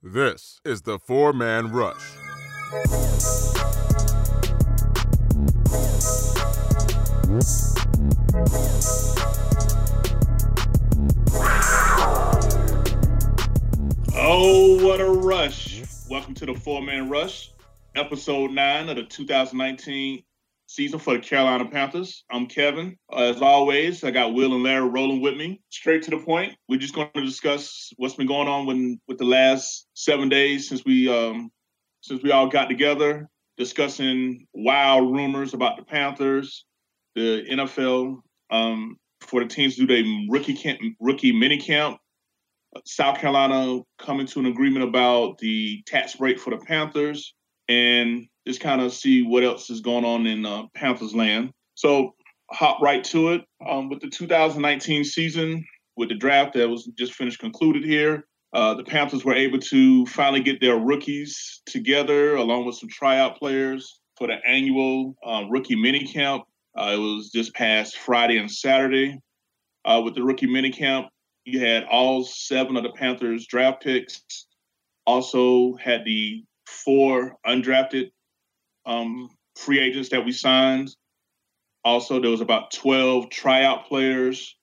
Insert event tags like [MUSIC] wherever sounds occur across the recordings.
This is the four man rush. Oh, what a rush. Welcome to the four man rush, episode nine of the 2019 season for the Carolina Panthers. I'm Kevin. As always, I got Will and Larry rolling with me. Straight to the point. We're just going to discuss what's been going on with, with the last seven days since we um, since we all got together, discussing wild rumors about the Panthers, the NFL um, for the teams do their rookie camp, rookie mini camp. South Carolina coming to an agreement about the tax break for the Panthers, and just kind of see what else is going on in uh, Panthers land. So hop right to it. Um, with the 2019 season, with the draft that was just finished concluded here, uh, the Panthers were able to finally get their rookies together along with some tryout players for the annual uh, rookie mini camp. Uh, it was this past Friday and Saturday. Uh, with the rookie mini camp, you had all seven of the Panthers draft picks. Also had the four undrafted um, free agents that we signed. Also, there was about 12 tryout players,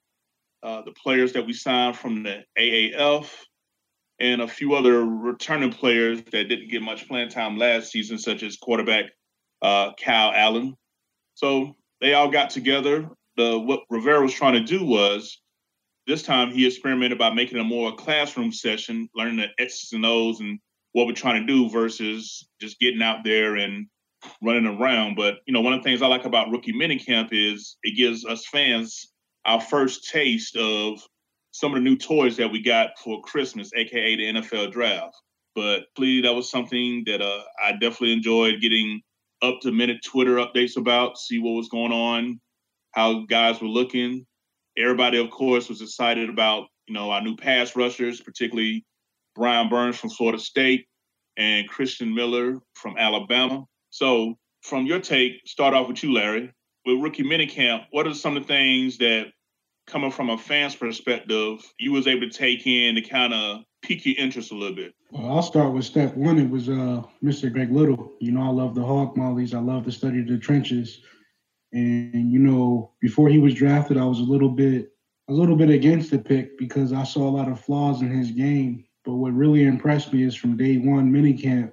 uh, the players that we signed from the AAF, and a few other returning players that didn't get much playing time last season, such as quarterback uh, Kyle Allen. So they all got together. The what Rivera was trying to do was this time he experimented by making a more classroom session, learning the X's and O's and what we're trying to do versus just getting out there and running around. But you know, one of the things I like about rookie minicamp is it gives us fans our first taste of some of the new toys that we got for Christmas, aka the NFL draft. But please, that was something that uh, I definitely enjoyed getting up to minute Twitter updates about, see what was going on, how guys were looking. Everybody, of course, was excited about you know our new pass rushers, particularly Brian Burns from Florida State and Christian Miller from Alabama. So, from your take, start off with you, Larry. With rookie minicamp, what are some of the things that, coming from a fan's perspective, you was able to take in to kind of pique your interest a little bit? Well, I'll start with step one. It was uh, Mr. Greg Little. You know, I love the hog mollies. I love to study of the trenches. And you know, before he was drafted, I was a little bit, a little bit against the pick because I saw a lot of flaws in his game. But what really impressed me is from day one minicamp,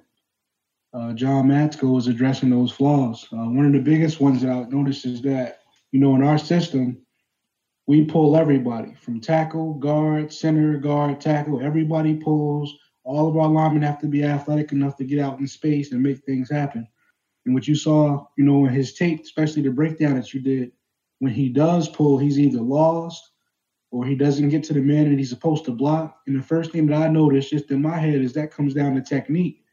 uh, John Matsko was addressing those flaws. Uh, one of the biggest ones that I noticed is that, you know, in our system, we pull everybody from tackle, guard, center, guard, tackle. Everybody pulls. All of our linemen have to be athletic enough to get out in space and make things happen. And what you saw, you know, in his tape, especially the breakdown that you did, when he does pull, he's either lost or he doesn't get to the man that he's supposed to block. And the first thing that I noticed just in my head is that comes down to technique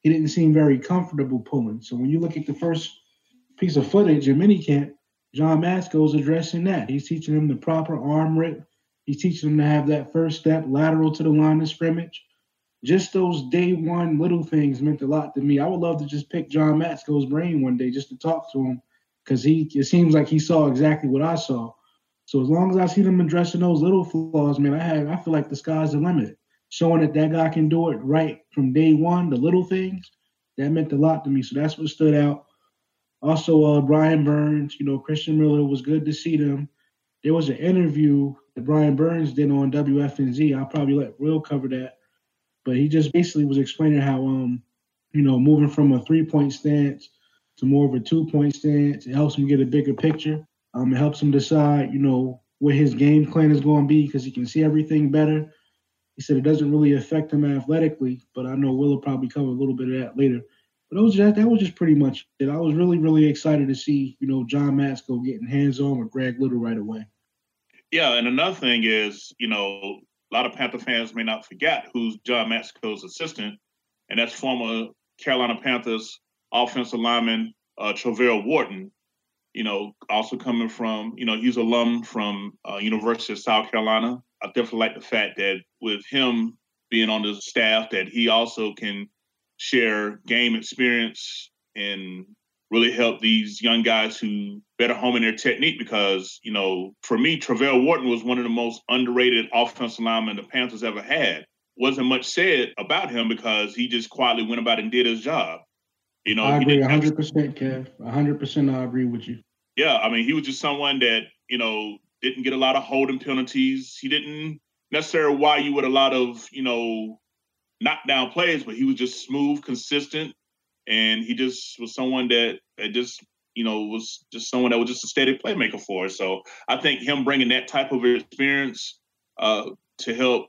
he didn't seem very comfortable pulling. So when you look at the first piece of footage in minicamp, John Matsko's addressing that. He's teaching him the proper arm rip. He's teaching him to have that first step lateral to the line of scrimmage. Just those day one little things meant a lot to me. I would love to just pick John Matsko's brain one day just to talk to him because he it seems like he saw exactly what I saw. So as long as I see them addressing those little flaws, man, I have I feel like the sky's the limit showing that that guy can do it right from day one, the little things, that meant a lot to me. So that's what stood out. Also, uh, Brian Burns, you know, Christian Miller was good to see them. There was an interview that Brian Burns did on WFNZ. I'll probably let Will cover that. But he just basically was explaining how, um, you know, moving from a three point stance to more of a two point stance, it helps him get a bigger picture. Um, it helps him decide, you know, what his game plan is going to be because he can see everything better he said it doesn't really affect him athletically, but I know Will will probably cover a little bit of that later. But was just, that was just pretty much it. I was really, really excited to see, you know, John Matsko getting hands on with Greg Little right away. Yeah, and another thing is, you know, a lot of Panther fans may not forget who's John Matsko's assistant, and that's former Carolina Panthers offensive lineman uh, Travelle Wharton. You know, also coming from, you know, he's alum from uh, University of South Carolina. I definitely like the fact that with him being on the staff, that he also can share game experience and really help these young guys who better home in their technique because, you know, for me, Travelle Wharton was one of the most underrated offensive linemen the Panthers ever had. wasn't much said about him because he just quietly went about and did his job. You know, I agree 100%, Kev. 100% I agree with you. Yeah, I mean, he was just someone that, you know, didn't get a lot of holding penalties. He didn't necessarily why you with a lot of, you know, knockdown plays, but he was just smooth, consistent, and he just was someone that, that just you know was just someone that was just a steady playmaker for us. So I think him bringing that type of experience uh, to help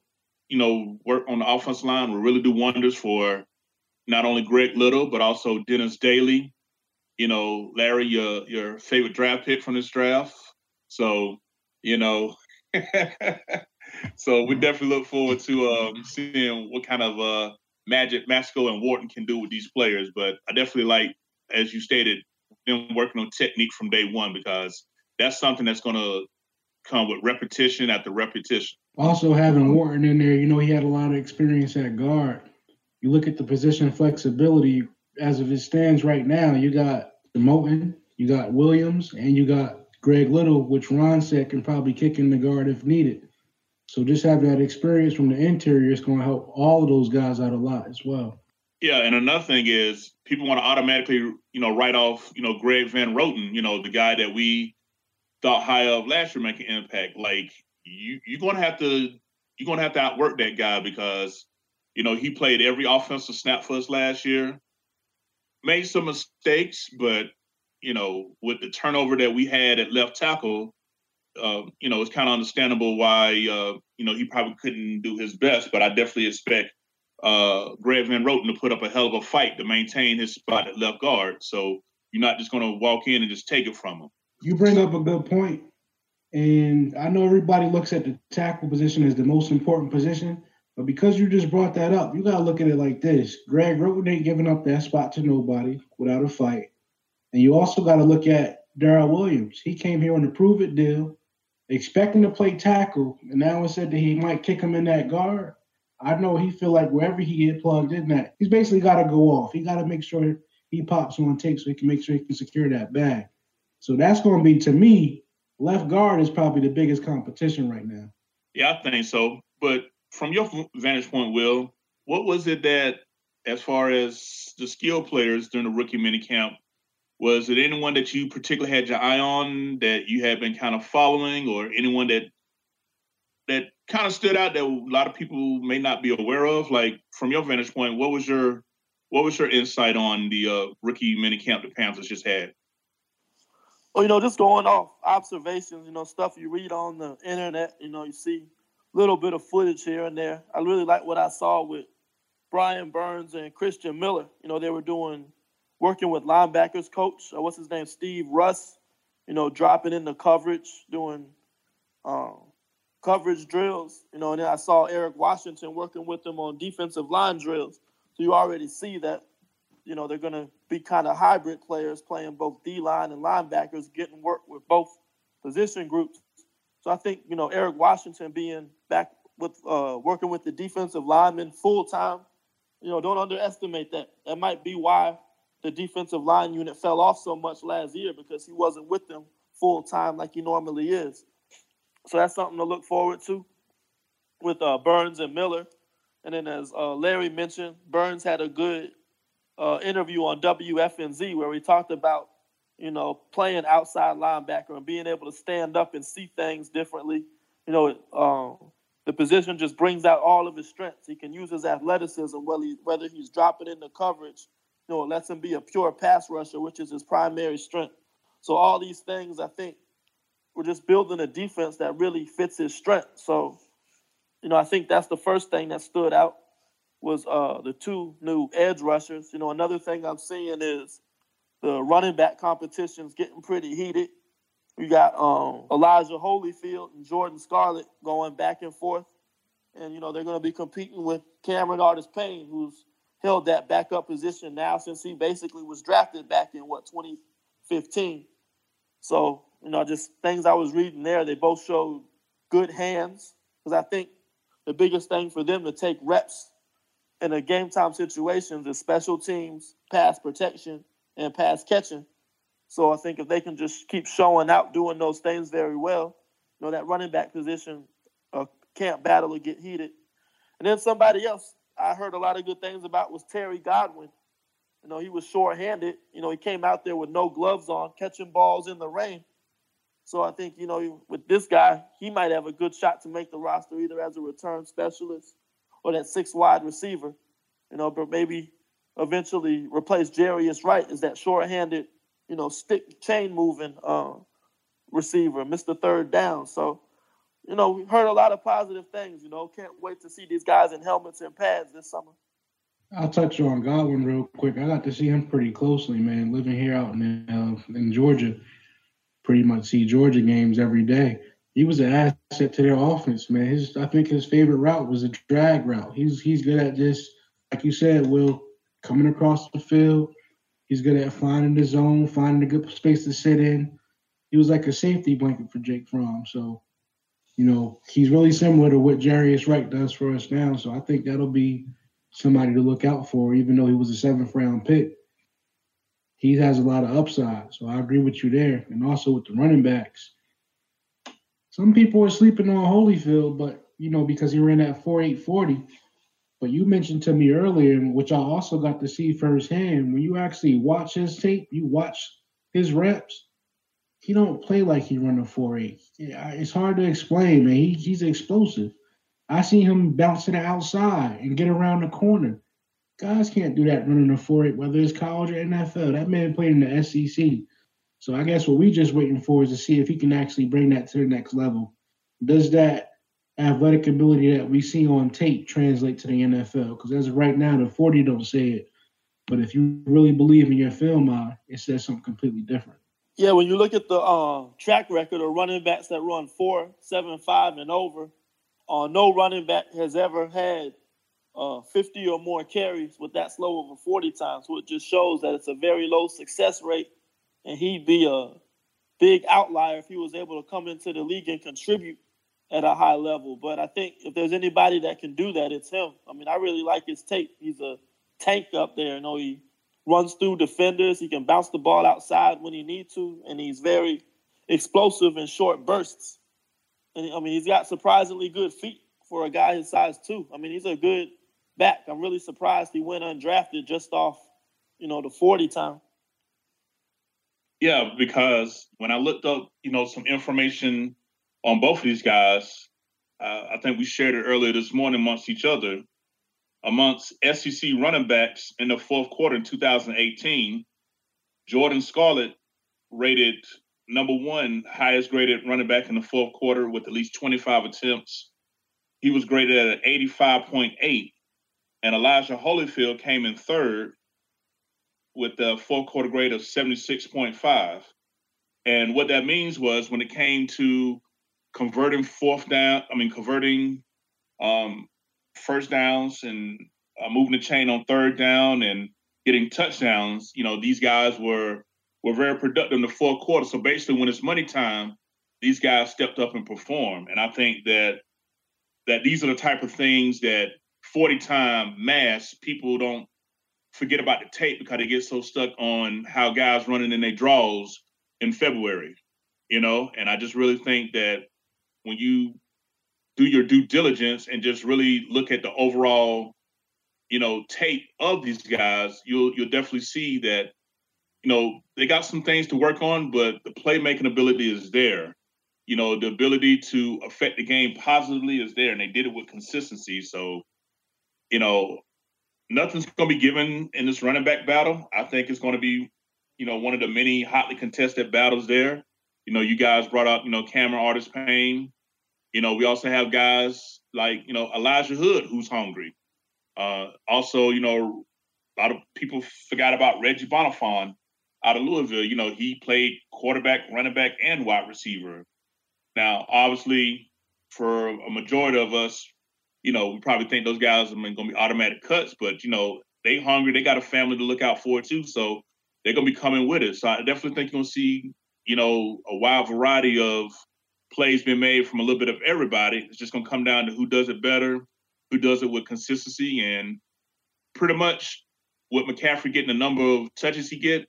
you know work on the offense line will really do wonders for not only Greg Little but also Dennis Daley. You know, Larry, your your favorite draft pick from this draft. So you know. [LAUGHS] so we definitely look forward to um, seeing what kind of uh, magic Matsko and Wharton can do with these players. But I definitely like, as you stated, them working on technique from day one because that's something that's going to come with repetition after repetition. Also, having Wharton in there, you know, he had a lot of experience at guard. You look at the position flexibility as of it stands right now. You got Moten, you got Williams, and you got Greg Little, which Ron said can probably kick in the guard if needed. So just having that experience from the interior is going to help all of those guys out a lot as well. Yeah, and another thing is people want to automatically, you know, write off, you know, Greg Van Roten, you know, the guy that we thought high of last year making impact. Like you, you're gonna have to, you're gonna have to outwork that guy because, you know, he played every offensive snap for us last year, made some mistakes, but you know, with the turnover that we had at left tackle, uh, you know, it's kind of understandable why, uh, you know, he probably couldn't do his best. But I definitely expect uh, Greg Van Roten to put up a hell of a fight to maintain his spot at left guard. So you're not just going to walk in and just take it from him. You bring up a good point, and I know everybody looks at the tackle position as the most important position, but because you just brought that up, you got to look at it like this: Greg Roten ain't giving up that spot to nobody without a fight, and you also got to look at Daryl Williams. He came here on a prove it deal, expecting to play tackle, and now it said that he might kick him in that guard. I know he feel like wherever he get plugged in that, he's basically got to go off. He got to make sure he pops on tape so he can make sure he can secure that bag. So that's going to be to me, left guard is probably the biggest competition right now. Yeah, I think so. But from your vantage point, Will, what was it that, as far as the skill players during the rookie mini camp, was it anyone that you particularly had your eye on that you had been kind of following, or anyone that that kind of stood out that a lot of people may not be aware of? Like from your vantage point, what was your what was your insight on the uh, rookie mini camp the Panthers just had? Well, you know, just going off observations, you know, stuff you read on the internet, you know, you see little bit of footage here and there. I really like what I saw with Brian Burns and Christian Miller. You know, they were doing working with linebackers coach, uh, what's his name, Steve Russ. You know, dropping in the coverage, doing um, coverage drills, you know, and then I saw Eric Washington working with them on defensive line drills. So you already see that, you know, they're going to be kind of hybrid players playing both D line and linebackers, getting work with both position groups. So I think, you know, Eric Washington being back with uh, working with the defensive linemen full time, you know, don't underestimate that. That might be why the defensive line unit fell off so much last year because he wasn't with them full time like he normally is. So that's something to look forward to with uh, Burns and Miller. And then, as uh, Larry mentioned, Burns had a good uh, interview on WFNZ where he talked about, you know, playing outside linebacker and being able to stand up and see things differently. You know, um, the position just brings out all of his strengths. He can use his athleticism, whether, he, whether he's dropping into coverage, you know, it lets him be a pure pass rusher, which is his primary strength. So all these things, I think, we're just building a defense that really fits his strength. So, you know, I think that's the first thing that stood out was uh, the two new edge rushers. You know, another thing I'm seeing is the running back competition's getting pretty heated. We got um, Elijah Holyfield and Jordan Scarlett going back and forth. And, you know, they're going to be competing with Cameron Artis Payne, who's held that backup position now since he basically was drafted back in, what, 2015. So you know, just things I was reading there. They both showed good hands because I think the biggest thing for them to take reps in a game time situations is special teams, pass protection, and pass catching. So I think if they can just keep showing out doing those things very well, you know, that running back position uh, can't battle or get heated. And then somebody else I heard a lot of good things about was Terry Godwin. You know, he was short-handed. You know, he came out there with no gloves on, catching balls in the rain. So I think, you know, with this guy, he might have a good shot to make the roster either as a return specialist or that six wide receiver. You know, but maybe eventually replace Jarius Wright as that short-handed, you know, stick chain moving uh, receiver, Mr. Third Down. So, you know, we've heard a lot of positive things. You know, can't wait to see these guys in helmets and pads this summer. I'll touch on Godwin real quick. I got to see him pretty closely, man. Living here out in uh, in Georgia, pretty much see Georgia games every day. He was an asset to their offense, man. His I think his favorite route was a drag route. He's he's good at just like you said, Will, coming across the field. He's good at finding the zone, finding a good space to sit in. He was like a safety blanket for Jake Fromm. So, you know, he's really similar to what Jarius Wright does for us now. So I think that'll be somebody to look out for, even though he was a seventh round pick. He has a lot of upside. So I agree with you there. And also with the running backs. Some people are sleeping on Holyfield, but you know, because he ran that 4840. But you mentioned to me earlier, which I also got to see firsthand, when you actually watch his tape, you watch his reps, he don't play like he run a 4-8. It's hard to explain, man. He, he's explosive. I see him bouncing outside and get around the corner. Guys can't do that running a 4-8, whether it's college or NFL. That man played in the SEC. So I guess what we just waiting for is to see if he can actually bring that to the next level. Does that athletic ability that we see on tape translate to the NFL. Because as of right now, the 40 don't say it. But if you really believe in your film eye, it says something completely different. Yeah, when you look at the uh, track record of running backs that run four, seven, five, and over, uh, no running back has ever had uh, 50 or more carries with that slow over 40 times. It just shows that it's a very low success rate, and he'd be a big outlier if he was able to come into the league and contribute at a high level. But I think if there's anybody that can do that, it's him. I mean, I really like his tape. He's a tank up there. You know, he runs through defenders. He can bounce the ball outside when he needs to, and he's very explosive in short bursts. And I mean, he's got surprisingly good feet for a guy his size too. I mean, he's a good back. I'm really surprised he went undrafted just off, you know, the 40 time. Yeah, because when I looked up, you know, some information on both of these guys. Uh, I think we shared it earlier this morning amongst each other. Amongst SEC running backs in the fourth quarter in 2018, Jordan Scarlett rated number one highest graded running back in the fourth quarter with at least 25 attempts. He was graded at an 85.8. And Elijah Holyfield came in third with a fourth quarter grade of 76.5. And what that means was when it came to converting fourth down, I mean, converting um, first downs and uh, moving the chain on third down and getting touchdowns. You know, these guys were were very productive in the fourth quarter. So basically, when it's money time, these guys stepped up and performed. And I think that that these are the type of things that 40 time mass people don't forget about the tape because they get so stuck on how guys running in their draws in February, you know. And I just really think that when you do your due diligence and just really look at the overall, you know, tape of these guys, you'll you'll definitely see that, you know, they got some things to work on, but the playmaking ability is there. You know, the ability to affect the game positively is there, and they did it with consistency. So, you know, nothing's going to be given in this running back battle. I think it's going to be, you know, one of the many hotly contested battles there. You know, you guys brought up, you know, Cameron Artis Payne. You know, we also have guys like, you know, Elijah Hood, who's hungry. Uh, also, you know, a lot of people forgot about Reggie Bonnafon out of Louisville. You know, he played quarterback, running back, and wide receiver. Now, obviously, for a majority of us, you know, we probably think those guys are going to be automatic cuts, but you know, they hungry. They got a family to look out for too, so they're going to be coming with us. So I definitely think you're going to see you know, a wide variety of plays being made from a little bit of everybody. It's just going to come down to who does it better, who does it with consistency, and pretty much with McCaffrey getting the number of touches he get.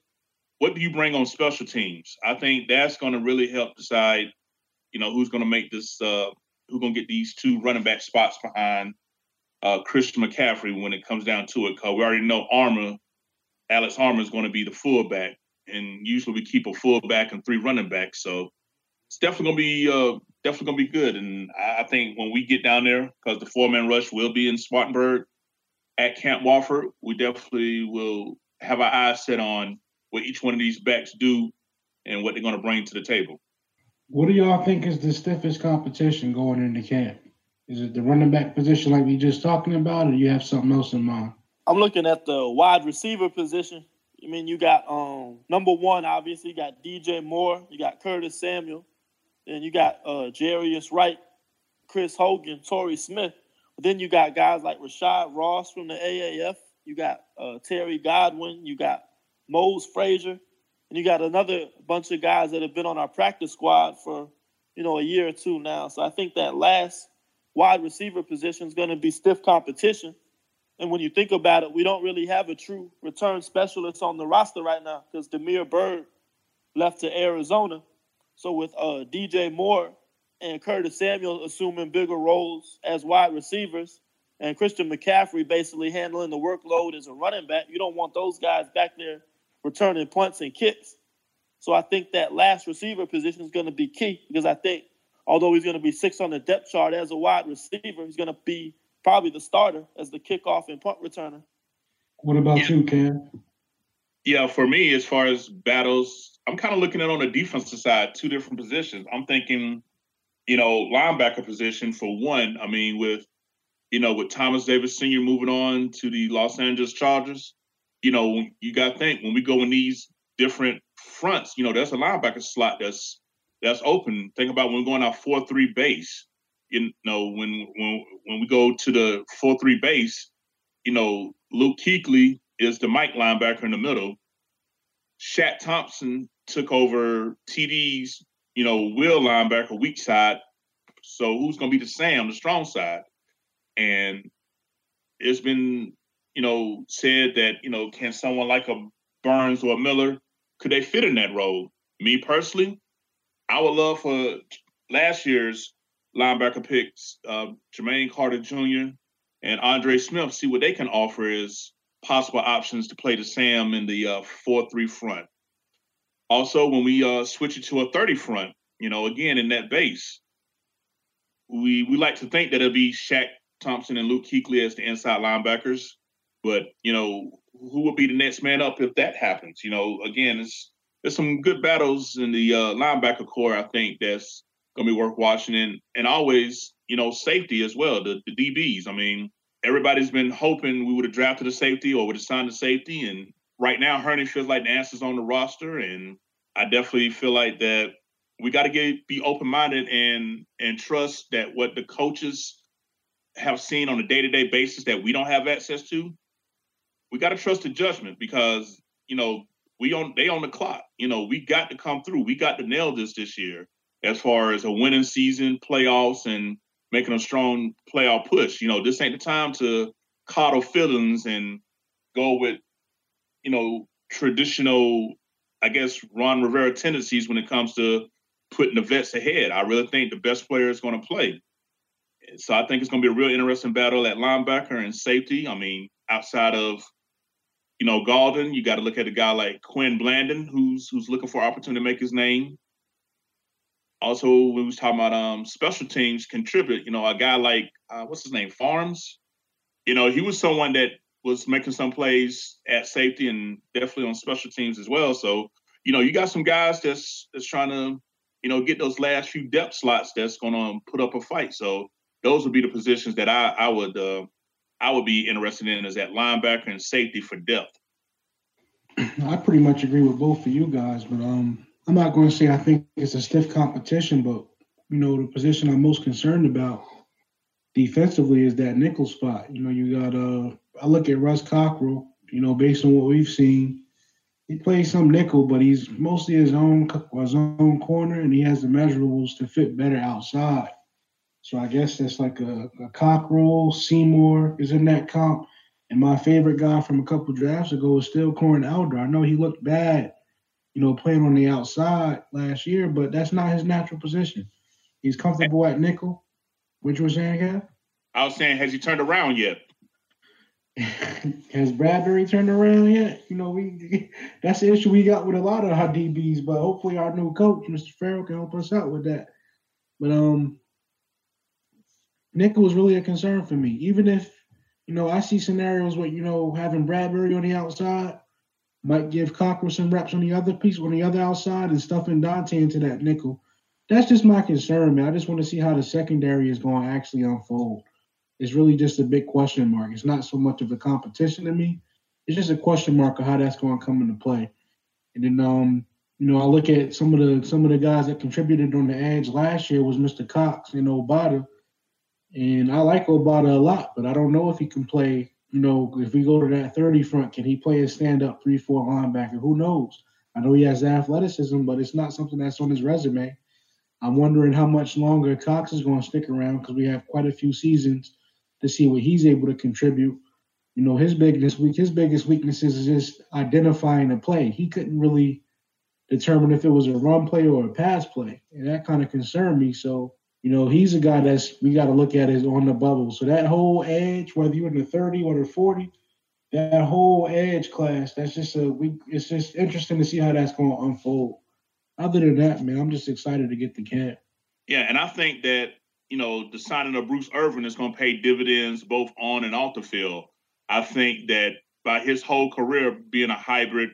What do you bring on special teams? I think that's going to really help decide, you know, who's going to make this, uh, who's going to get these two running back spots behind uh, Christian McCaffrey when it comes down to it, because we already know Armah, Alex Armah is going to be the fullback, and usually we keep a fullback and three running backs. So it's definitely going to be uh, definitely going to be good. And I, I think when we get down there, because the four man rush will be in Spartanburg at Camp Wofford, we definitely will have our eyes set on what each one of these backs do and what they're going to bring to the table. What do y'all think is the stiffest competition going into camp? Is it the running back position like we just talking about, or do you have something else in mind? I'm looking at the wide receiver position. I mean, you got um, number one, obviously, you got DJ Moore, you got Curtis Samuel, and you got uh, Jarius Wright, Chris Hogan, Torrey Smith. But then you got guys like Rashad Ross from the AAF. You got uh, Terry Godwin. You got Mose Frazier. And you got another bunch of guys that have been on our practice squad for, you know, a year or two now. So I think that last wide receiver position is going to be stiff competition. And when you think about it, we don't really have a true return specialist on the roster right now because Damiere Byrd left to Arizona. So with uh, DJ Moore and Curtis Samuel assuming bigger roles as wide receivers, and Christian McCaffrey basically handling the workload as a running back, you don't want those guys back there returning punts and kicks. So I think that last receiver position is going to be key because I think although he's going to be six on the depth chart as a wide receiver, he's going to be probably the starter as the kickoff and punt returner. What about yeah. you, Cam? Yeah, for me, as far as battles, I'm kind of looking at on the defensive side, two different positions. I'm thinking, you know, linebacker position for one. I mean, with you know, with Thomas Davis Sr. moving on to the Los Angeles Chargers, you know, you got to think when we go in these different fronts, you know, there's a linebacker slot that's that's open. Think about when we're going our four three base. You know, when when when we go to the four three base, you know, Luke Kuechly is the Mike linebacker in the middle. Shaq Thompson took over TD's, you know, will linebacker weak side. So who's going to be the Sam, the strong side? And it's been you know, said that, you know, can someone like a Burns or a Miller, could they fit in that role? Me personally, I would love for last year's linebacker picks, uh, Jermaine Carter Jr. and Andre Smith, see what they can offer as possible options to play the Sam in the uh, 4-3 front. Also, when we uh, switch it to a 30 front, you know, again, in that base, we we like to think that it'll be Shaq Thompson and Luke Kuechly as the inside linebackers. But you know, who will be the next man up if that happens? You know, again, it's there's some good battles in the uh, linebacker corps. I think that's gonna be worth watching, and and always, you know, safety as well. The the DBs. I mean, everybody's been hoping we would have drafted a safety or would have signed a safety, and right now, Hurney feels like the answer's on the roster, and I definitely feel like that we got to get be open minded and and trust that what the coaches have seen on a day to day basis that we don't have access to we got to trust the judgment because you know we on they on the clock. You know we got to come through. We got to nail this this year as far as a winning season, playoffs, and making a strong playoff push. You know this ain't the time to coddle feelings and go with you know traditional, I guess Ron Rivera tendencies when it comes to putting the vets ahead. I really think the best player is going to play. So I think it's going to be a real interesting battle at linebacker and safety. I mean, outside of you know, Gaulden, you got to look at a guy like Quin Blanding, who's who's looking for opportunity to make his name. Also, we was talking about um, special teams contribute. You know, a guy like uh, what's his name, Farms. You know, he was someone that was making some plays at safety and definitely on special teams as well. So, you know, you got some guys that's that's trying to, you know, get those last few depth slots that's going to put up a fight. So, those would be the positions that I I would uh, I would be interested in is at linebacker and safety for depth. [CLEARS THROAT] I pretty much agree with both of you guys, but um, I'm not going to say I think it's a stiff competition, but you know the position I'm most concerned about defensively is that nickel spot. You know, you got uh, I look at Ross Cockrell. You know, based on what we've seen, he plays some nickel, but he's mostly his own his own corner, and he has the measurables to fit better outside. So I guess that's like a, a Cockrell. Seymour is in that comp. And my favorite guy from a couple drafts ago is still Corn Elder. I know he looked bad, you know, playing on the outside last year, but that's not his natural position. He's comfortable at nickel. Which was saying, Gav? I was saying, has he turned around yet? [LAUGHS] Has Bradberry turned around yet? You know, we [LAUGHS] that's the issue we got with a lot of our DBs, but hopefully our new coach, Mr. Farrell, can help us out with that. But um nickel was really a concern for me. Even if, you know, I see scenarios where, you know, having Bradberry on the outside might give Cockrell some reps on the other piece, on the other outside, and stuffing Donte into that nickel. That's just my concern, man. I just want to see how the secondary is going to actually unfold It's really just a big question mark. It's not so much of a competition to me. It's just a question mark of how that's going to come into play. And then, um, you know, I look at some of the some of the guys that contributed on the edge last year was Mr. Cox and Obada, and I like Obada a lot, but I don't know if he can play. You know, if we go to that 30 front, can he play a stand up three four linebacker? Who knows? I know he has athleticism, but it's not something that's on his resume. I'm wondering how much longer Cox is going to stick around because we have quite a few seasons to see what he's able to contribute. You know, his biggest week, his biggest weaknesses is just identifying a play. He couldn't really determine if it was a run play or a pass play, and that kind of concerned me. So, you know, he's a guy that's we got to look at is on the bubble. So that whole edge, whether you're in the 30 or the 40, that whole edge class, that's just a we. It's just interesting to see how that's going to unfold. Other than that, man, I'm just excited to get the camp. Yeah, and I think that you know, the signing of Bruce Irvin is going to pay dividends both on and off the field. I think that by his whole career being a hybrid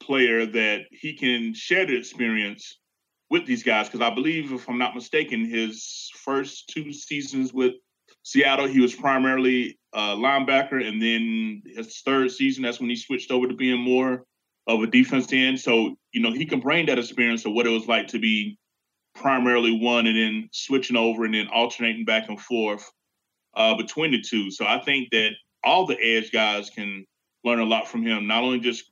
player, that he can share the experience with these guys. Because I believe, if I'm not mistaken, his first two seasons with Seattle, he was primarily a linebacker, and then his third season, that's when he switched over to being more of a defense end. So, you know, he can bring that experience of what it was like to be primarily one and then switching over and then alternating back and forth uh, between the two. So I think that all the edge guys can learn a lot from him, not only just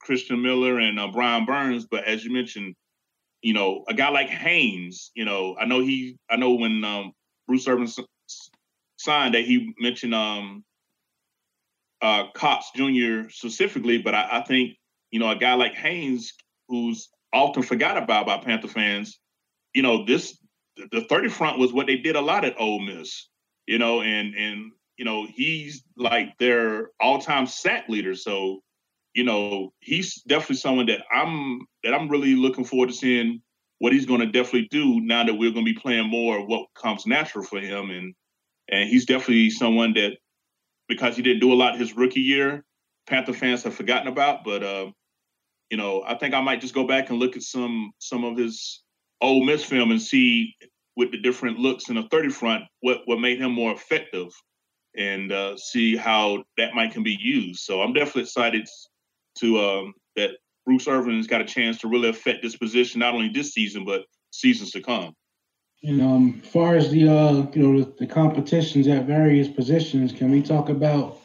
Christian Miller and uh, Brian Burns, but as you mentioned, you know, a guy like Haynes, you know, I know he, I know when um, Bruce Irvin signed that he mentioned um, uh, Cox Jr. specifically, but I, I think, you know, a guy like Haynes, who's often forgot about by Panther fans, you know, this the 30 front was what they did a lot at Ole Miss, you know, and and you know, he's like their all-time sack leader. So, you know, he's definitely someone that I'm that I'm really looking forward to seeing what he's going to definitely do now that we're going to be playing more of what comes natural for him and and he's definitely someone that because he didn't do a lot his rookie year, Panther fans have forgotten about, but uh, you know, I think I might just go back and look at some some of his Ole Miss film and see with the different looks in the 30 front what what made him more effective and uh, see how that might can be used. So I'm definitely excited to um, that Bruce Irvin has got a chance to really affect this position not only this season but seasons to come. And um, as far as the uh, you know the, the competitions at various positions, can we talk about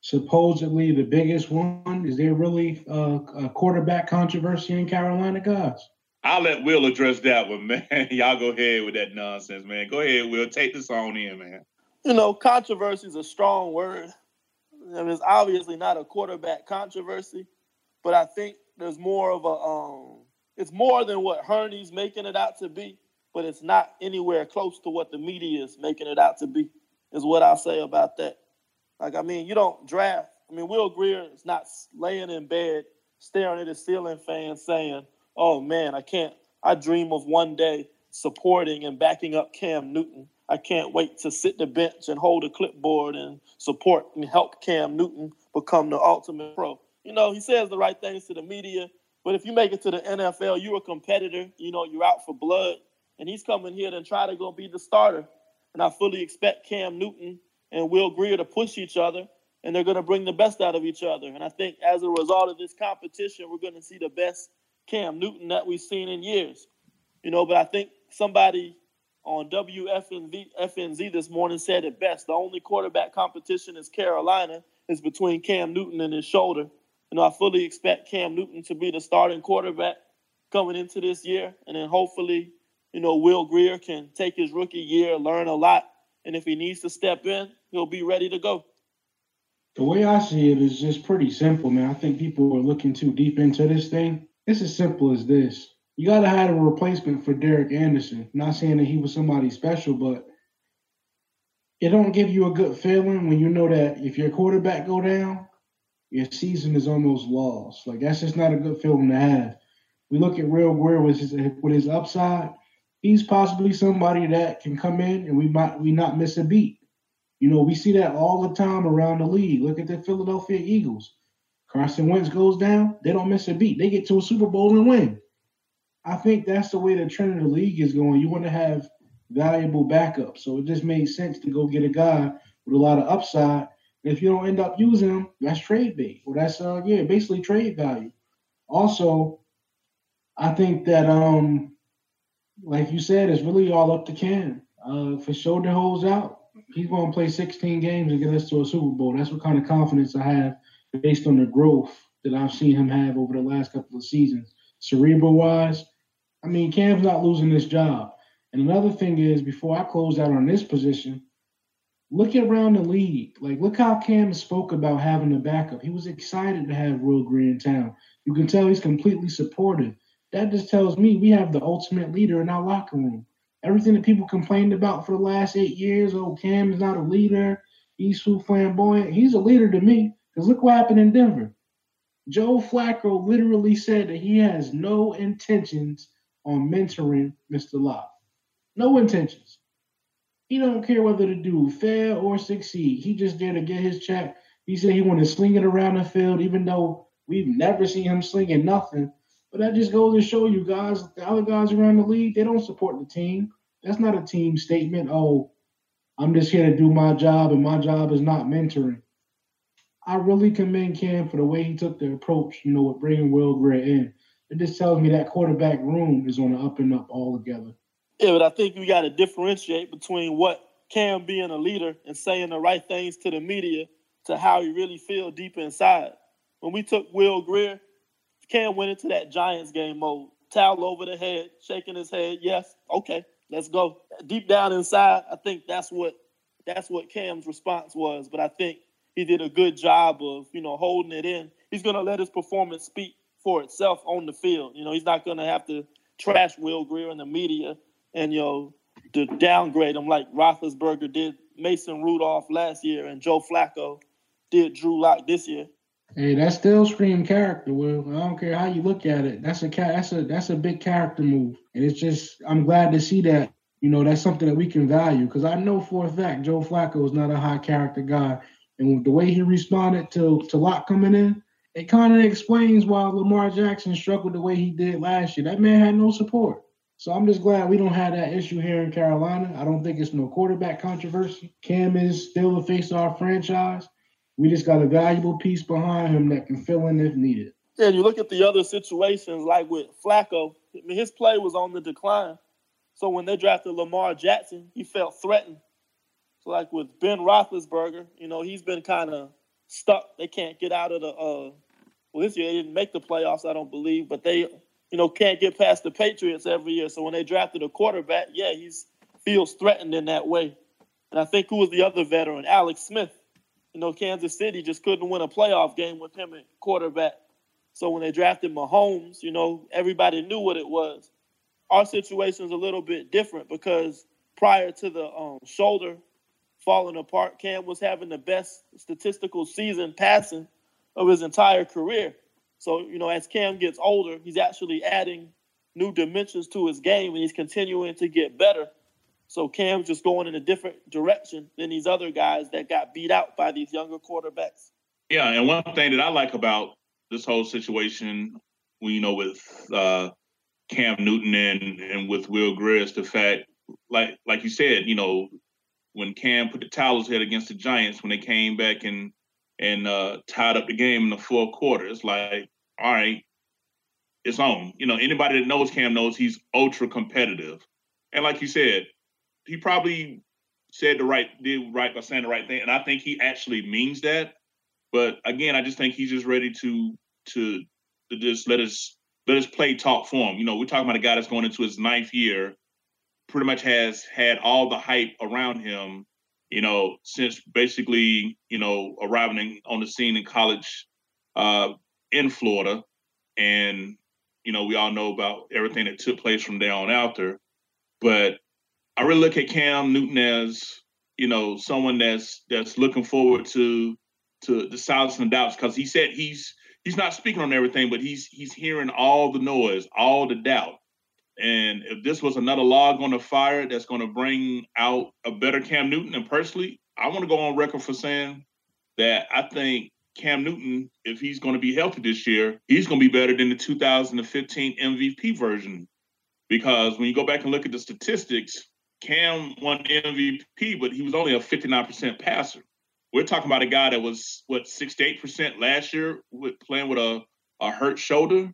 supposedly the biggest one? Is there really uh, a quarterback controversy in Carolina, guys? I'll let Will address that one, [LAUGHS] man. Y'all go ahead with that nonsense, man. Go ahead, Will. Take this on in, man. You know, controversy is a strong word. I mean, it's obviously not a quarterback controversy, but I think there's more of a um it's more than what Hurney's making it out to be, but it's not anywhere close to what the media is making it out to be, is what I'll say about that. Like, I mean, you don't draft. I mean, Will Grier is not laying in bed staring at his ceiling fan saying, oh man, I can't. I dream of one day supporting and backing up Cam Newton. I can't wait to sit the bench and hold a clipboard and support and help Cam Newton become the ultimate pro. You know, he says the right things to the media, but if you make it to the NFL, you're a competitor. You know, you're out for blood, and he's coming here to try to go be the starter. And I fully expect Cam Newton and Will Grier to push each other, and they're going to bring the best out of each other. And I think as a result of this competition, we're going to see the best Cam Newton that we've seen in years. You know, but I think somebody on WFNZ FNZ this morning said it best. The only quarterback competition is Carolina is between Cam Newton and his shoulder. Know, I fully expect Cam Newton to be the starting quarterback coming into this year, and then hopefully, you know, Will Grier can take his rookie year, learn a lot, and if he needs to step in, he'll be ready to go. The way I see it is just pretty simple, man. I think people are looking too deep into this thing. It's as simple as this. You got to have a replacement for Derek Anderson. Not saying that he was somebody special, but it don't give you a good feeling when you know that if your quarterback go down, your season is almost lost. Like that's just not a good feeling to have. We look at Real Grier with his with his upside. He's possibly somebody that can come in and we might we not miss a beat. You know, we see that all the time around the league. Look at the Philadelphia Eagles. Carson Wentz goes down, they don't miss a beat. They get to a Super Bowl and win. I think that's the way the trend of the league is going. You want to have valuable backups. So it just made sense to go get a guy with a lot of upside. And if you don't end up using him, that's trade bait. Well, that's uh yeah, basically trade value. Also, I think that um like you said, it's really all up to Cam. Uh his shoulder holds out, he's gonna play 16 games and get us to a Super Bowl. That's what kind of confidence I have based on the growth that I've seen him have over the last couple of seasons. Cerebral wise, I mean, Cam's not losing this job. And another thing is, before I close out on this position, look around the league. Like, look how Cam spoke about having a backup. He was excited to have Will Green in town. You can tell he's completely supportive. That just tells me we have the ultimate leader in our locker room. Everything that people complained about for the last eight years, oh, Cam is not a leader. He's too flamboyant. He's a leader to me. Because look what happened in Denver. Joe Flacco literally said that he has no intentions on mentoring Mr. Locke. No intentions. He don't care whether the dude fail or succeed. He just there to get his check. He said he wanted to sling it around the field, even though we've never seen him slinging nothing. But that just goes to show you guys, the other guys around the league, they don't support the team. That's not a team statement. Oh, I'm just here to do my job, and my job is not mentoring. I really commend Cam for the way he took the approach, you know, with bringing Will Grier in. It just tells me that quarterback room is on the up and up altogether. Yeah, but I think we got to differentiate between what Cam being a leader and saying the right things to the media to how you really feel deep inside. When we took Will Grier, Cam went into that Giants game mode, towel over the head, shaking his head. Yes, okay, let's go. Deep down inside, I think that's what that's what Cam's response was. But I think he did a good job of you know holding it in. He's gonna let his performance speak for itself on the field. You know, he's not gonna have to trash Will Grier in the media and you know to downgrade him like Roethlisberger did Mason Rudolph last year and Joe Flacco did Drew Lock this year. Hey, that still scream character, Will. I don't care how you look at it. That's a that's a that's a big character move, and it's just I'm glad to see that. You know, that's something that we can value because I know for a fact Joe Flacco is not a high character guy, and the way he responded to to Lock coming in, it kind of explains why Lamar Jackson struggled the way he did last year. That man had no support. So I'm just glad we don't have that issue here in Carolina. I don't think it's no quarterback controversy. Cam is still the face of our franchise. We just got a valuable piece behind him that can fill in if needed. Yeah, and you look at the other situations, like with Flacco, I mean, his play was on the decline. So when they drafted Lamar Jackson, he felt threatened. So like with Ben Roethlisberger, you know, he's been kind of stuck. They can't get out of the. Uh, well, this year they didn't make the playoffs, I don't believe, but they, you know, can't get past the Patriots every year. So when they drafted a quarterback, yeah, he feels threatened in that way. And I think who was the other veteran, Alex Smith. You know, Kansas City just couldn't win a playoff game with him at quarterback. So when they drafted Mahomes, you know, everybody knew what it was. Our situation is a little bit different because prior to the um, shoulder falling apart, Cam was having the best statistical season passing of his entire career. So, you know, as Cam gets older, he's actually adding new dimensions to his game and he's continuing to get better. So Cam's just going in a different direction than these other guys that got beat out by these younger quarterbacks. Yeah, and one thing that I like about this whole situation, you know, with uh, Cam Newton and and with Will Grier is the fact, like like you said, you know, when Cam put the towels head against the Giants when they came back and and uh, tied up the game in the fourth quarter, it's like, all right, it's on. You know, anybody that knows Cam knows he's ultra competitive, and like you said, he probably said the right did right by saying the right thing, and I think he actually means that. But again, I just think he's just ready to to to just let us let us play talk for him. You know, we're talking about a guy that's going into his ninth year, pretty much has had all the hype around him, you know, since basically, you know, arriving in, on the scene in college uh, in Florida. And, you know, we all know about everything that took place from there on out there. But I really look at Cam Newton as you know, someone that's that's looking forward to to the silence and doubts because he said he's he's not speaking on everything, but he's he's hearing all the noise, all the doubt. And if this was another log on the fire that's going to bring out a better Cam Newton, and personally, I want to go on record for saying that I think Cam Newton, if he's going to be healthy this year, he's going to be better than the 2015 MVP version. Because when you go back and look at the statistics, Cam won MVP, but he was only a 59% passer. We're talking about a guy that was what 68% last year with playing with a, a hurt shoulder,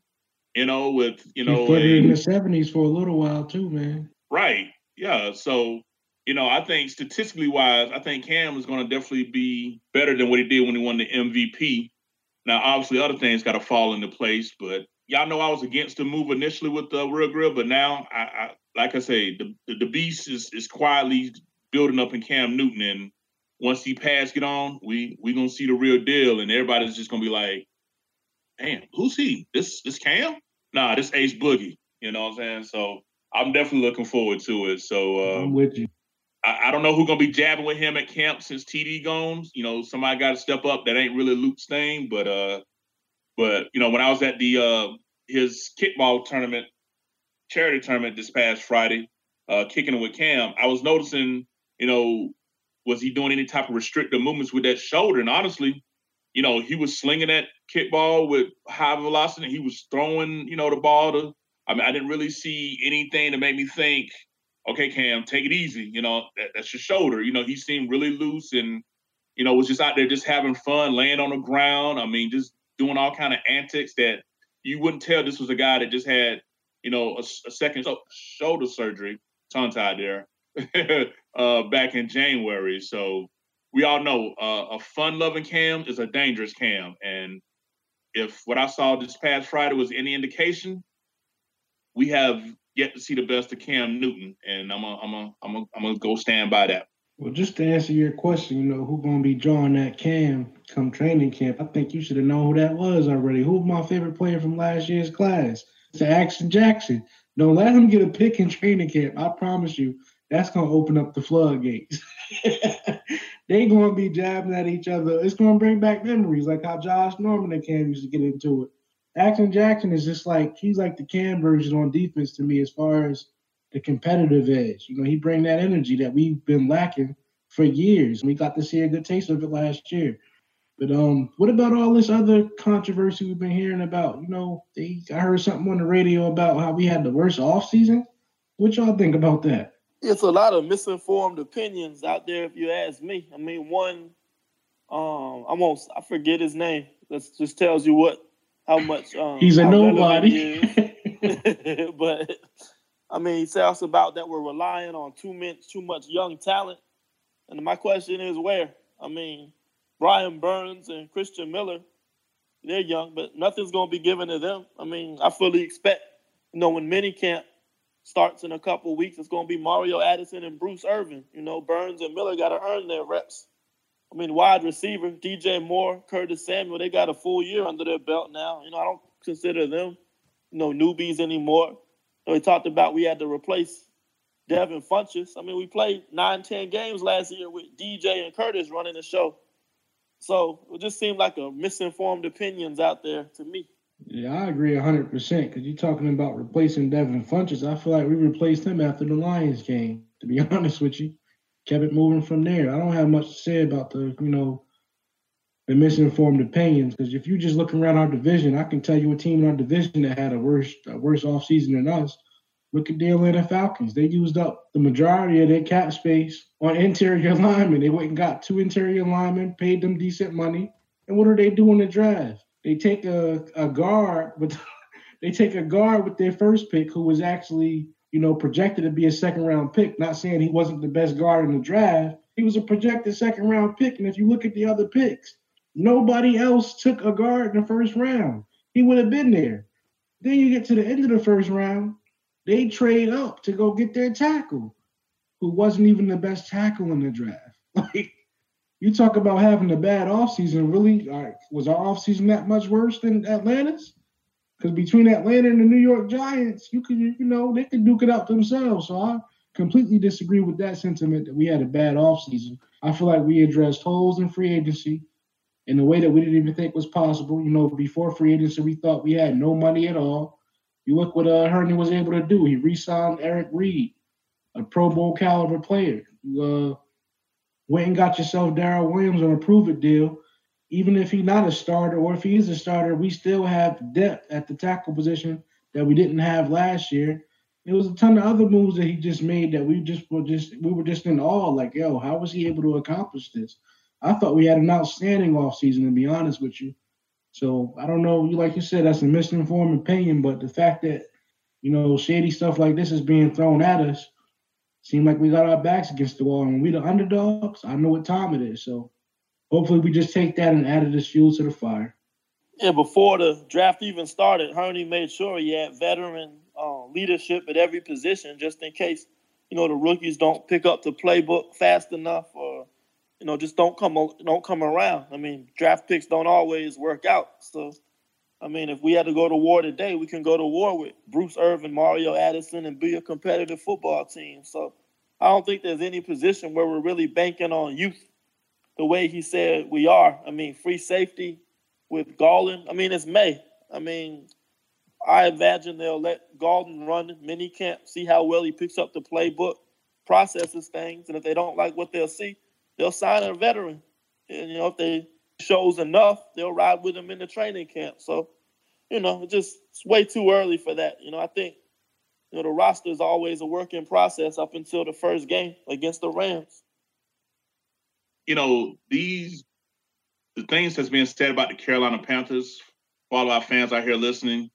you know, with you know put it in the 70s for a little while too, man. Right. Yeah. So, you know, I think statistically wise, I think Cam is going to definitely be better than what he did when he won the MVP. Now, obviously, other things got to fall into place, but y'all know I was against the move initially with the uh, Will Grier, but now, I, I like I say, the, the beast is is quietly building up in Cam Newton, and once he pass get on, we we gonna see the real deal, and everybody's just gonna be like, "Damn, who's he? This this Cam? Nah, this Ace Boogie." You know what I'm saying? So I'm definitely looking forward to it. So uh, I'm with you. I, I, don't know who's gonna be jabbing with him at camp since TD goes. You know, somebody got to step up. That ain't really Luke's thing, but uh, but you know, when I was at the uh his kickball tournament, charity tournament this past Friday, uh, kicking it with Cam, I was noticing, you know, was he doing any type of restrictive movements with that shoulder? And honestly, you know, he was slinging that kickball with high velocity. He was throwing, you know, the ball to. I mean, I didn't really see anything that made me think, okay, Cam, take it easy. You know, that, that's your shoulder. You know, he seemed really loose and, you know, was just out there just having fun, laying on the ground. I mean, just doing all kind of antics that you wouldn't tell this was a guy that just had, you know, a, a second shoulder surgery, tongue tied there, [LAUGHS] uh, back in January. So we all know uh, a fun-loving Cam is a dangerous Cam, and if what I saw this past Friday was any indication, we have yet to see the best of Cam Newton, and I'm gonna, I'm gonna, I'm gonna, I'm gonna go stand by that. Well, just to answer your question, you know, who's gonna be drawing that Cam come training camp? I think you should have known who that was already. Who's my favorite player from last year's class? It's Action Jackson. Don't let him get a pick in training camp. I promise you, that's gonna open up the floodgates. [LAUGHS] they gonna be jabbing at each other. It's gonna bring back memories, like how Josh Norman and Cam used to get into it. Action Jackson is just like he's like the Cam version on defense to me, as far as the competitive edge. You know, he bring that energy that we've been lacking for years. We got to see a good taste of it last year. But um, what about all this other controversy we've been hearing about? You know, they I heard something on the radio about how we had the worst off season. What y'all think about that? It's a lot of misinformed opinions out there. If you ask me, I mean, one, um, I won't, I forget his name. That just tells you what, how much. Um, He's a nobody. He [LAUGHS] but I mean, he talks about that we're relying on too much, too much young talent. And my question is, where? I mean, Brian Burns and Christian Miller, they're young, but nothing's going to be given to them. I mean, I fully expect, you know, when minicamp starts in a couple weeks. It's going to be Mario Addison and Bruce Irvin. You know, Burns and Miller got to earn their reps. I mean, wide receiver, DJ Moore, Curtis Samuel, they got a full year under their belt now. You know, I don't consider them, you know, newbies anymore. You know, we talked about we had to replace Devin Funchess. I mean, we played nine, ten games last year with DJ and Curtis running the show. So it just seemed like a misinformed opinions out there to me. Yeah, I agree 100% because you're talking about replacing Devin Funchess. I feel like we replaced him after the Lions game, to be [LAUGHS] honest with you. Kept it moving from there. I don't have much to say about the, you know, the misinformed opinions because if you just look around our division, I can tell you a team in our division that had a worse a worse offseason than us. Look at the Atlanta Falcons. They used up the majority of their cap space on interior [LAUGHS] linemen. They went and got two interior linemen, paid them decent money. And what are they doing to draft? They take a, a guard with [LAUGHS] they take a guard with their first pick who was actually you know projected to be a second round pick. Not saying he wasn't the best guard in the draft. He was a projected second round pick. And if you look at the other picks nobody else took a guard in the first round. He would have been there. Then you get to the end of the first round. They trade up to go get their tackle who wasn't even the best tackle in the draft. [LAUGHS] Like you talk about having a bad offseason. Really, uh, was our offseason that much worse than Atlanta's? Because between Atlanta and the New York Giants, you could, you know, they could duke it out themselves. So I completely disagree with that sentiment that we had a bad offseason. I feel like we addressed holes in free agency in a way that we didn't even think was possible. You know, before free agency, we thought we had no money at all. You look what uh, Hurney was able to do. He re-signed Eric Reid, a Pro Bowl caliber player. Uh, went and got yourself Daryl Williams on a prove-it deal. Even if he's not a starter, or if he is a starter, we still have depth at the tackle position that we didn't have last year. There was a ton of other moves that he just made that we just were just we were just in awe. Like, yo, how was he able to accomplish this? I thought we had an outstanding offseason, to be honest with you. So I don't know. You like you said, that's a misinformed opinion, but the fact that you know shady stuff like this is being thrown at us, seem like we got our backs against the wall. And we the underdogs, I know what time it is. So hopefully we just take that and add it as fuel to the fire. Yeah, before the draft even started, Hurney made sure he had veteran uh, leadership at every position, just in case you know the rookies don't pick up the playbook fast enough or you know, just don't come don't come around. I mean, draft picks don't always work out. So, I mean, if we had to go to war today, we can go to war with Bruce Irvin, Mario Addison, and be a competitive football team. So, I don't think there's any position where we're really banking on youth the way he said we are. I mean, free safety with Gallman. I mean, it's May. I mean, I imagine they'll let Gallman run mini camp, see how well he picks up the playbook, processes things, and if they don't like what they'll see, they'll sign a veteran. And, you know, if they shows enough, they'll ride with him in the training camp. So, you know, it's just it's way too early for that. You know, I think you know the roster is always a work in process up until the first game against the Rams. You know, these the things that's being said about the Carolina Panthers, all our fans out here listening,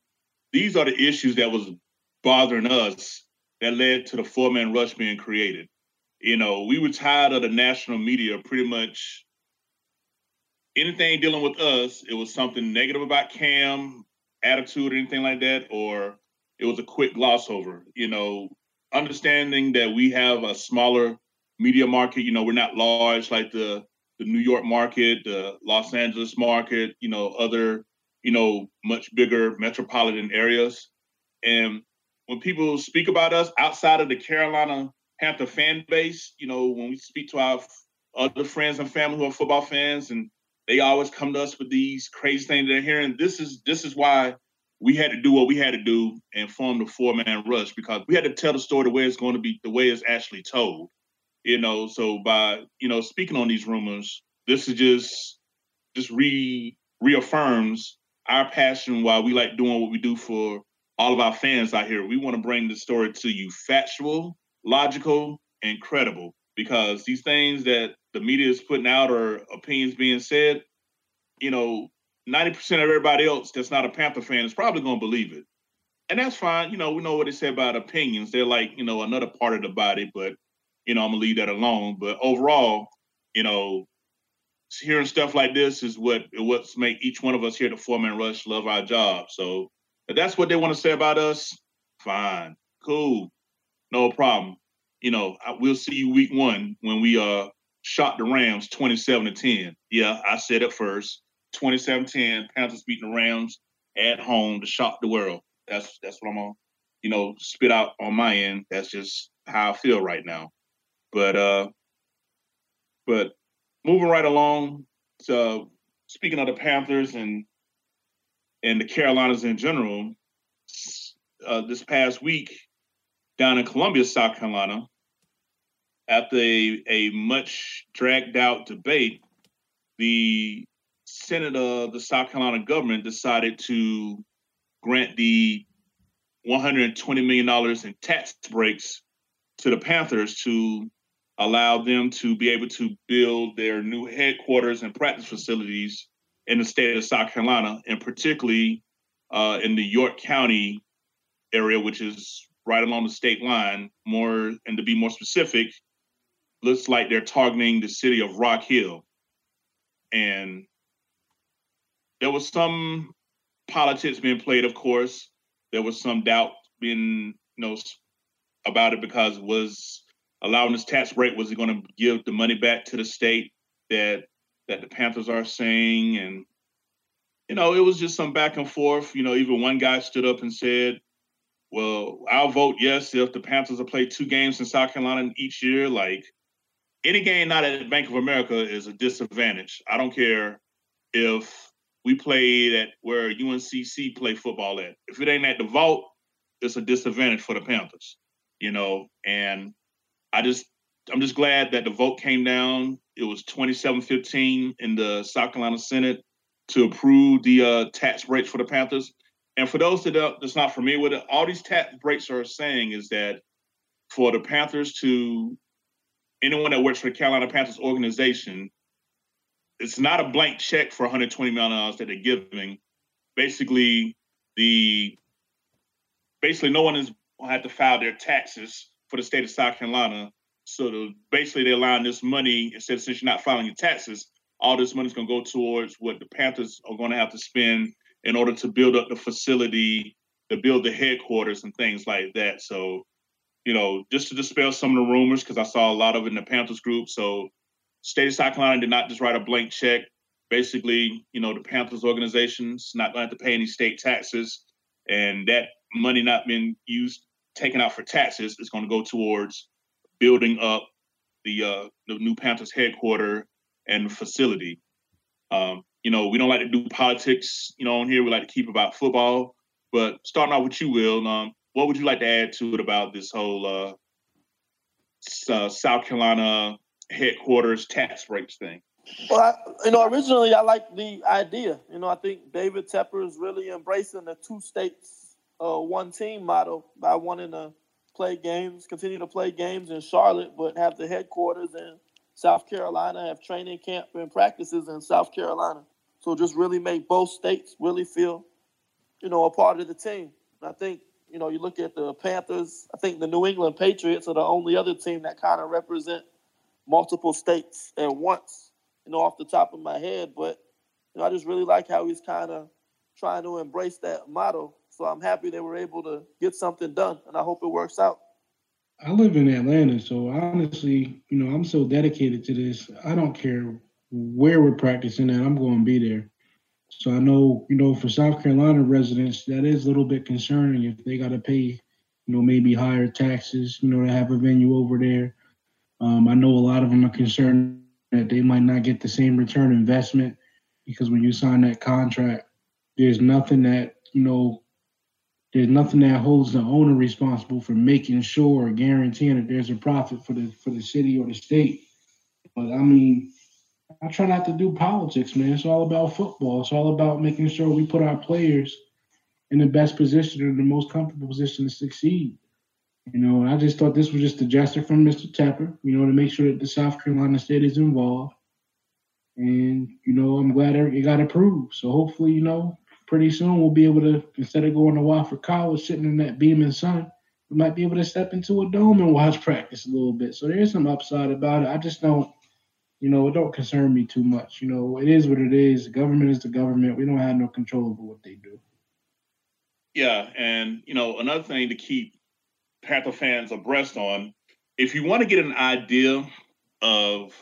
these are the issues that was bothering us that led to the four-man rush being created you know, we were tired of the national media pretty much anything dealing with us, it was something negative about Cam, attitude, or anything like that, or it was a quick gloss over. You know, understanding that we have a smaller media market, you know, we're not large like the the New York market, the Los Angeles market, you know, other, you know, much bigger metropolitan areas. And when people speak about us outside of the Carolina Panther fan base. You know, when we speak to our other friends and family who are football fans, and they always come to us with these crazy things they're hearing. This is this is why we had to do what we had to do and form the four man rush because we had to tell the story the way it's going to be, the way it's actually told. You know, so by you know speaking on these rumors, this is just just re reaffirms our passion while we like doing what we do for all of our fans out here. We want to bring the story to you factual logical, and credible because these things that the media is putting out or opinions being said, you know, 90% of everybody else that's not a Panther fan is probably going to believe it. And that's fine. You know, we know what they say about opinions. They're like, you know, another part of the body, but, you know, I'm going to leave that alone. But overall, you know, hearing stuff like this is what what's make each one of us here at the Four Man Rush love our job. So if that's what they want to say about us, fine, cool no problem. You know, we'll see you week one when we uh shot the Rams 27 to 10. Yeah, I said it first. 27-10, Panthers beating the Rams at home to shock the world. That's that's what I'm on, you know, spit out on my end. That's just how I feel right now. But uh but moving right along to speaking of the Panthers and and the Carolinas in general, uh, this past week down in Columbia, South Carolina, after a, a much dragged out debate, the Senate of the South Carolina government decided to grant the $120 million in tax breaks to the Panthers to allow them to be able to build their new headquarters and practice facilities in the state of South Carolina, and particularly uh, in the York County area, which is right along the state line. More and to be more specific, looks like they're targeting the city of Rock Hill. And there was some politics being played, of course. There was some doubt being, you know, about it because was allowing this tax break was it going to give the money back to the state that that the Panthers are saying, and you know, it was just some back and forth. You know, even one guy stood up and said, Well, I'll vote yes if the Panthers will play two games in South Carolina each year. Like any game not at Bank of America is a disadvantage. I don't care if we played at where UNCC play football at. If it ain't at the vault, it's a disadvantage for the Panthers, you know. And I just, I'm just glad that the vote came down. It was 27-15 in the South Carolina Senate to approve the uh, tax breaks for the Panthers. And for those that are, that's not familiar with it, all these tax breaks are saying is that for the Panthers to anyone that works for the Carolina Panthers organization it's not a blank check for 120 million dollars that they're giving. Basically, the basically no one is have to file their taxes for the state of South Carolina. So the, basically, they're allowing this money instead since you're not filing your taxes, all this money is going to go towards what the Panthers are going to have to spend in order to build up the facility, to build the headquarters and things like that. So, you know, just to dispel some of the rumors, because I saw a lot of it in the Panthers group. So state of South Carolina did not just write a blank check. Basically, you know, the Panthers organization's not going to have to pay any state taxes, and that money not being used, taken out for taxes, is going to go towards building up the uh, the new Panthers headquarter and facility. Um, you know, we don't like to do politics, you know, on here. We like to keep about football. But starting out with you, Will, um, what would you like to add to it about this whole uh, uh, South Carolina headquarters tax breaks thing? Well, I, you know, originally I liked the idea. You know, I think David Tepper is really embracing the two states, uh, one team model by wanting to play games, continue to play games in Charlotte, but have the headquarters in South Carolina, have training camp and practices in South Carolina. So just really make both states really feel, you know, a part of the team. I think, you know, you look at the Panthers, I think the New England Patriots are the only other team that kind of represent multiple states at once, you know, off the top of my head. But you know, I just really like how he's kind of trying to embrace that motto. So I'm happy they were able to get something done, and I hope it works out. I live in Atlanta, so honestly, you know, I'm so dedicated to this. I don't care where we're practicing at, I'm going to be there. So I know, you know, for South Carolina residents, that is a little bit concerning if they got to pay, you know, maybe higher taxes, you know, to have a venue over there. Um, I know a lot of them are concerned that they might not get the same return investment because when you sign that contract, there's nothing that you know, there's nothing that holds the owner responsible for making sure or guaranteeing that there's a profit for the for the city or the state. But I mean, I try not to do politics, man. It's all about football. It's all about making sure we put our players in the best position or the most comfortable position to succeed. You know, I just thought this was just a gesture from Mr. Tepper, you know, to make sure that the South Carolina State is involved. And, you know, I'm glad it got approved. So hopefully, you know, pretty soon we'll be able to, instead of going to Wofford College, sitting in that beaming sun, we might be able to step into a dome and watch [LAUGHS] practice a little bit. So there's some upside about it. I just don't, you know, it don't concern me too much. You know, it is what it is. The government is the government. We don't have no control over what they do. Yeah, and you know, another thing to keep Panther fans abreast on. If you want to get an idea of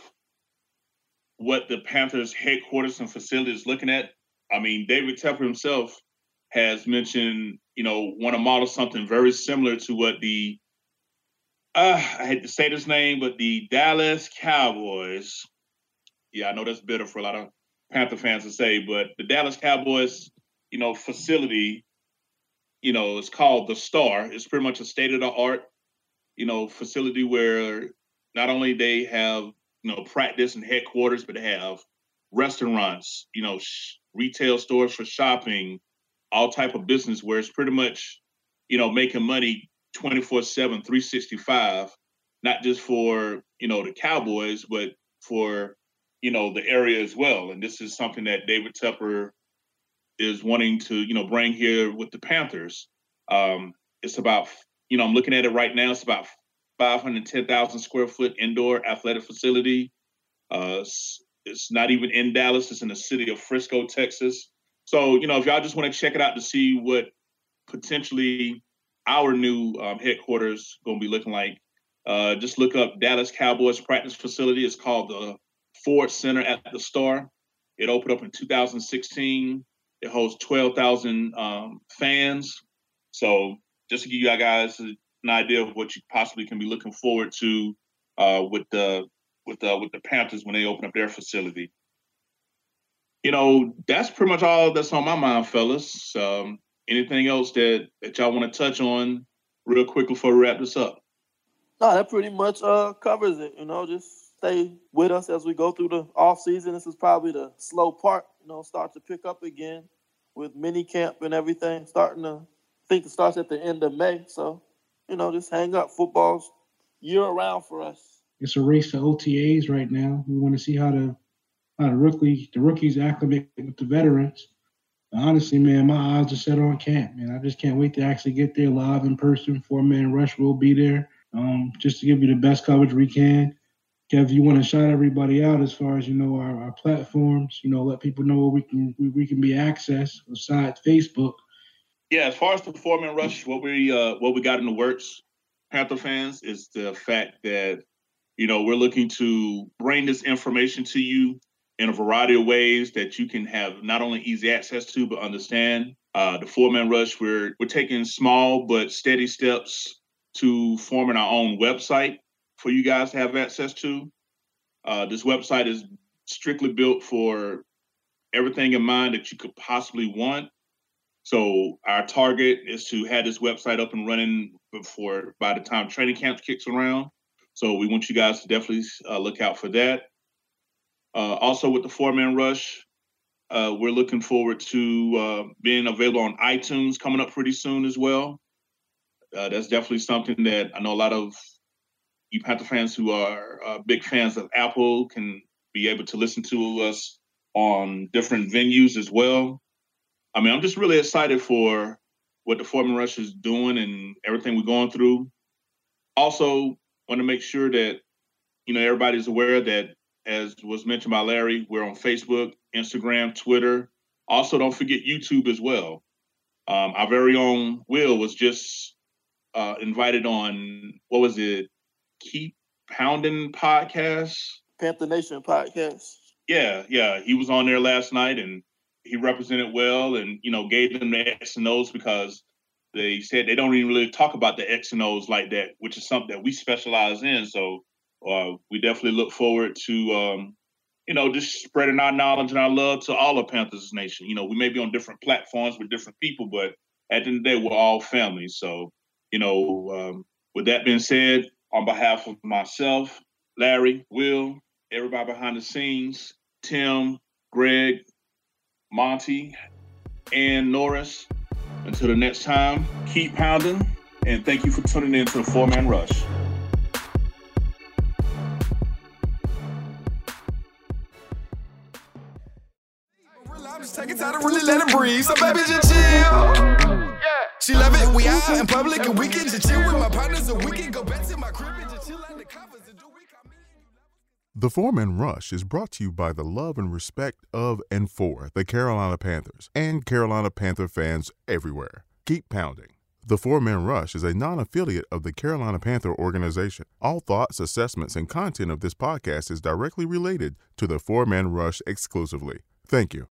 what the Panthers headquarters and facility is looking at, I mean, David Tepper himself has mentioned, you know, want to model something very similar to what the uh, I hate to say this name, but the Dallas Cowboys. Yeah, I know that's bitter for a lot of Panther fans to say, but the Dallas Cowboys, you know, facility you know, is called the Star. It's pretty much a state of the art, you know, facility where not only they have you know practice and headquarters, but they have restaurants, you know, sh- retail stores for shopping, all type of business where it's pretty much, you know, making money 24 7, 365, not just for, you know, the Cowboys, but for, you know, the area as well. And this is something that David Tepper is wanting to, you know, bring here with the Panthers. Um, it's about, you know, I'm looking at it right now. It's about 510,000 square foot indoor athletic facility. Uh, it's, not even in Dallas. It's in the city of Frisco, Texas. So, you know, if y'all just want to check it out to see what potentially our new um, headquarters going to be looking like, uh, just look up Dallas Cowboys practice facility. It's called the Ford Center at the Star. It opened up in 2016. It holds 12,000 um, fans. So just to give you guys an idea of what you possibly can be looking forward to uh, with the with the with the Panthers when they open up their facility. You know, that's pretty much all that's on my mind, fellas. Um, anything else that that y'all want to touch on real quick before we wrap this up? No, that pretty much uh, covers it. You know, just stay with us as we go through the off season. This is probably the slow part. You know, start to pick up again with mini camp and everything starting to. I think it starts at the end of May. So, you know, just hang up. Football's year around for us. It's a race to OTAs right now. We want to see how the how the rookie the rookies acclimate with the veterans. Honestly, man, my eyes are set on camp, man. I just can't wait to actually get there live in person. Four man rush will be there, um, just to give you the best coverage we can. Kev, you want to shout everybody out as far as you know our, our platforms. You know, let people know where we can we, can be accessed besides Facebook. Yeah, as far as man rush, what we uh, what we got in the works, Panther fans, is the fact that you know we're looking to bring this information to you in a variety of ways that you can have not only easy access to but understand. Uh, the four man rush, we're we're taking small but steady steps to forming our own website for you guys to have access to. Uh, this website is strictly built for everything in mind that you could possibly want. So our target is to have this website up and running before by the time training camp kicks around. So we want you guys to definitely uh, look out for that. Uh, also, with the four man rush, uh, we're looking forward to uh, being available on iTunes coming up pretty soon as well. Uh, that's definitely something that I know a lot of you Panther fans who are uh, big fans of Apple can be able to listen to us on different venues as well. I mean, I'm just really excited for what the Four Man Rush is doing and everything we're going through. Also, want to make sure that you know everybody's aware that as was mentioned by Larry, we're on Facebook, Instagram, Twitter. Also, don't forget YouTube as well. Um, our very own Will was just uh, invited on what was it? Keep Pounding podcast. Panther Nation podcast. Yeah, yeah. He was on there last night and he represented well and you know gave them the X and O's because they said they don't even really talk about the X and O's like that, which is something that we specialize in. So uh, we definitely look forward to um, you know just spreading our knowledge and our love to all of Panthers Nation. You know, we may be on different platforms with different people, but at the end of the day, we're all family. So you know, um, with that being said, on behalf of myself, Larry, Will, everybody behind the scenes, Tim, Greg, Monty, and Norris. Until the next time, keep pounding, and thank you for tuning in to the Four Man Rush. I'm just taking time to really let it breathe. So baby, just chill. She love it. We out in public and chill with my partners and we can go back to my crib and just chill covers and do we. The Four Man Rush is brought to you by the love and respect of and for the Carolina Panthers and Carolina Panther fans everywhere. Keep pounding. The Four Man Rush is a non affiliate of the Carolina Panther organization. All thoughts, assessments, and content of this podcast is directly related to the Four Man Rush exclusively. Thank you.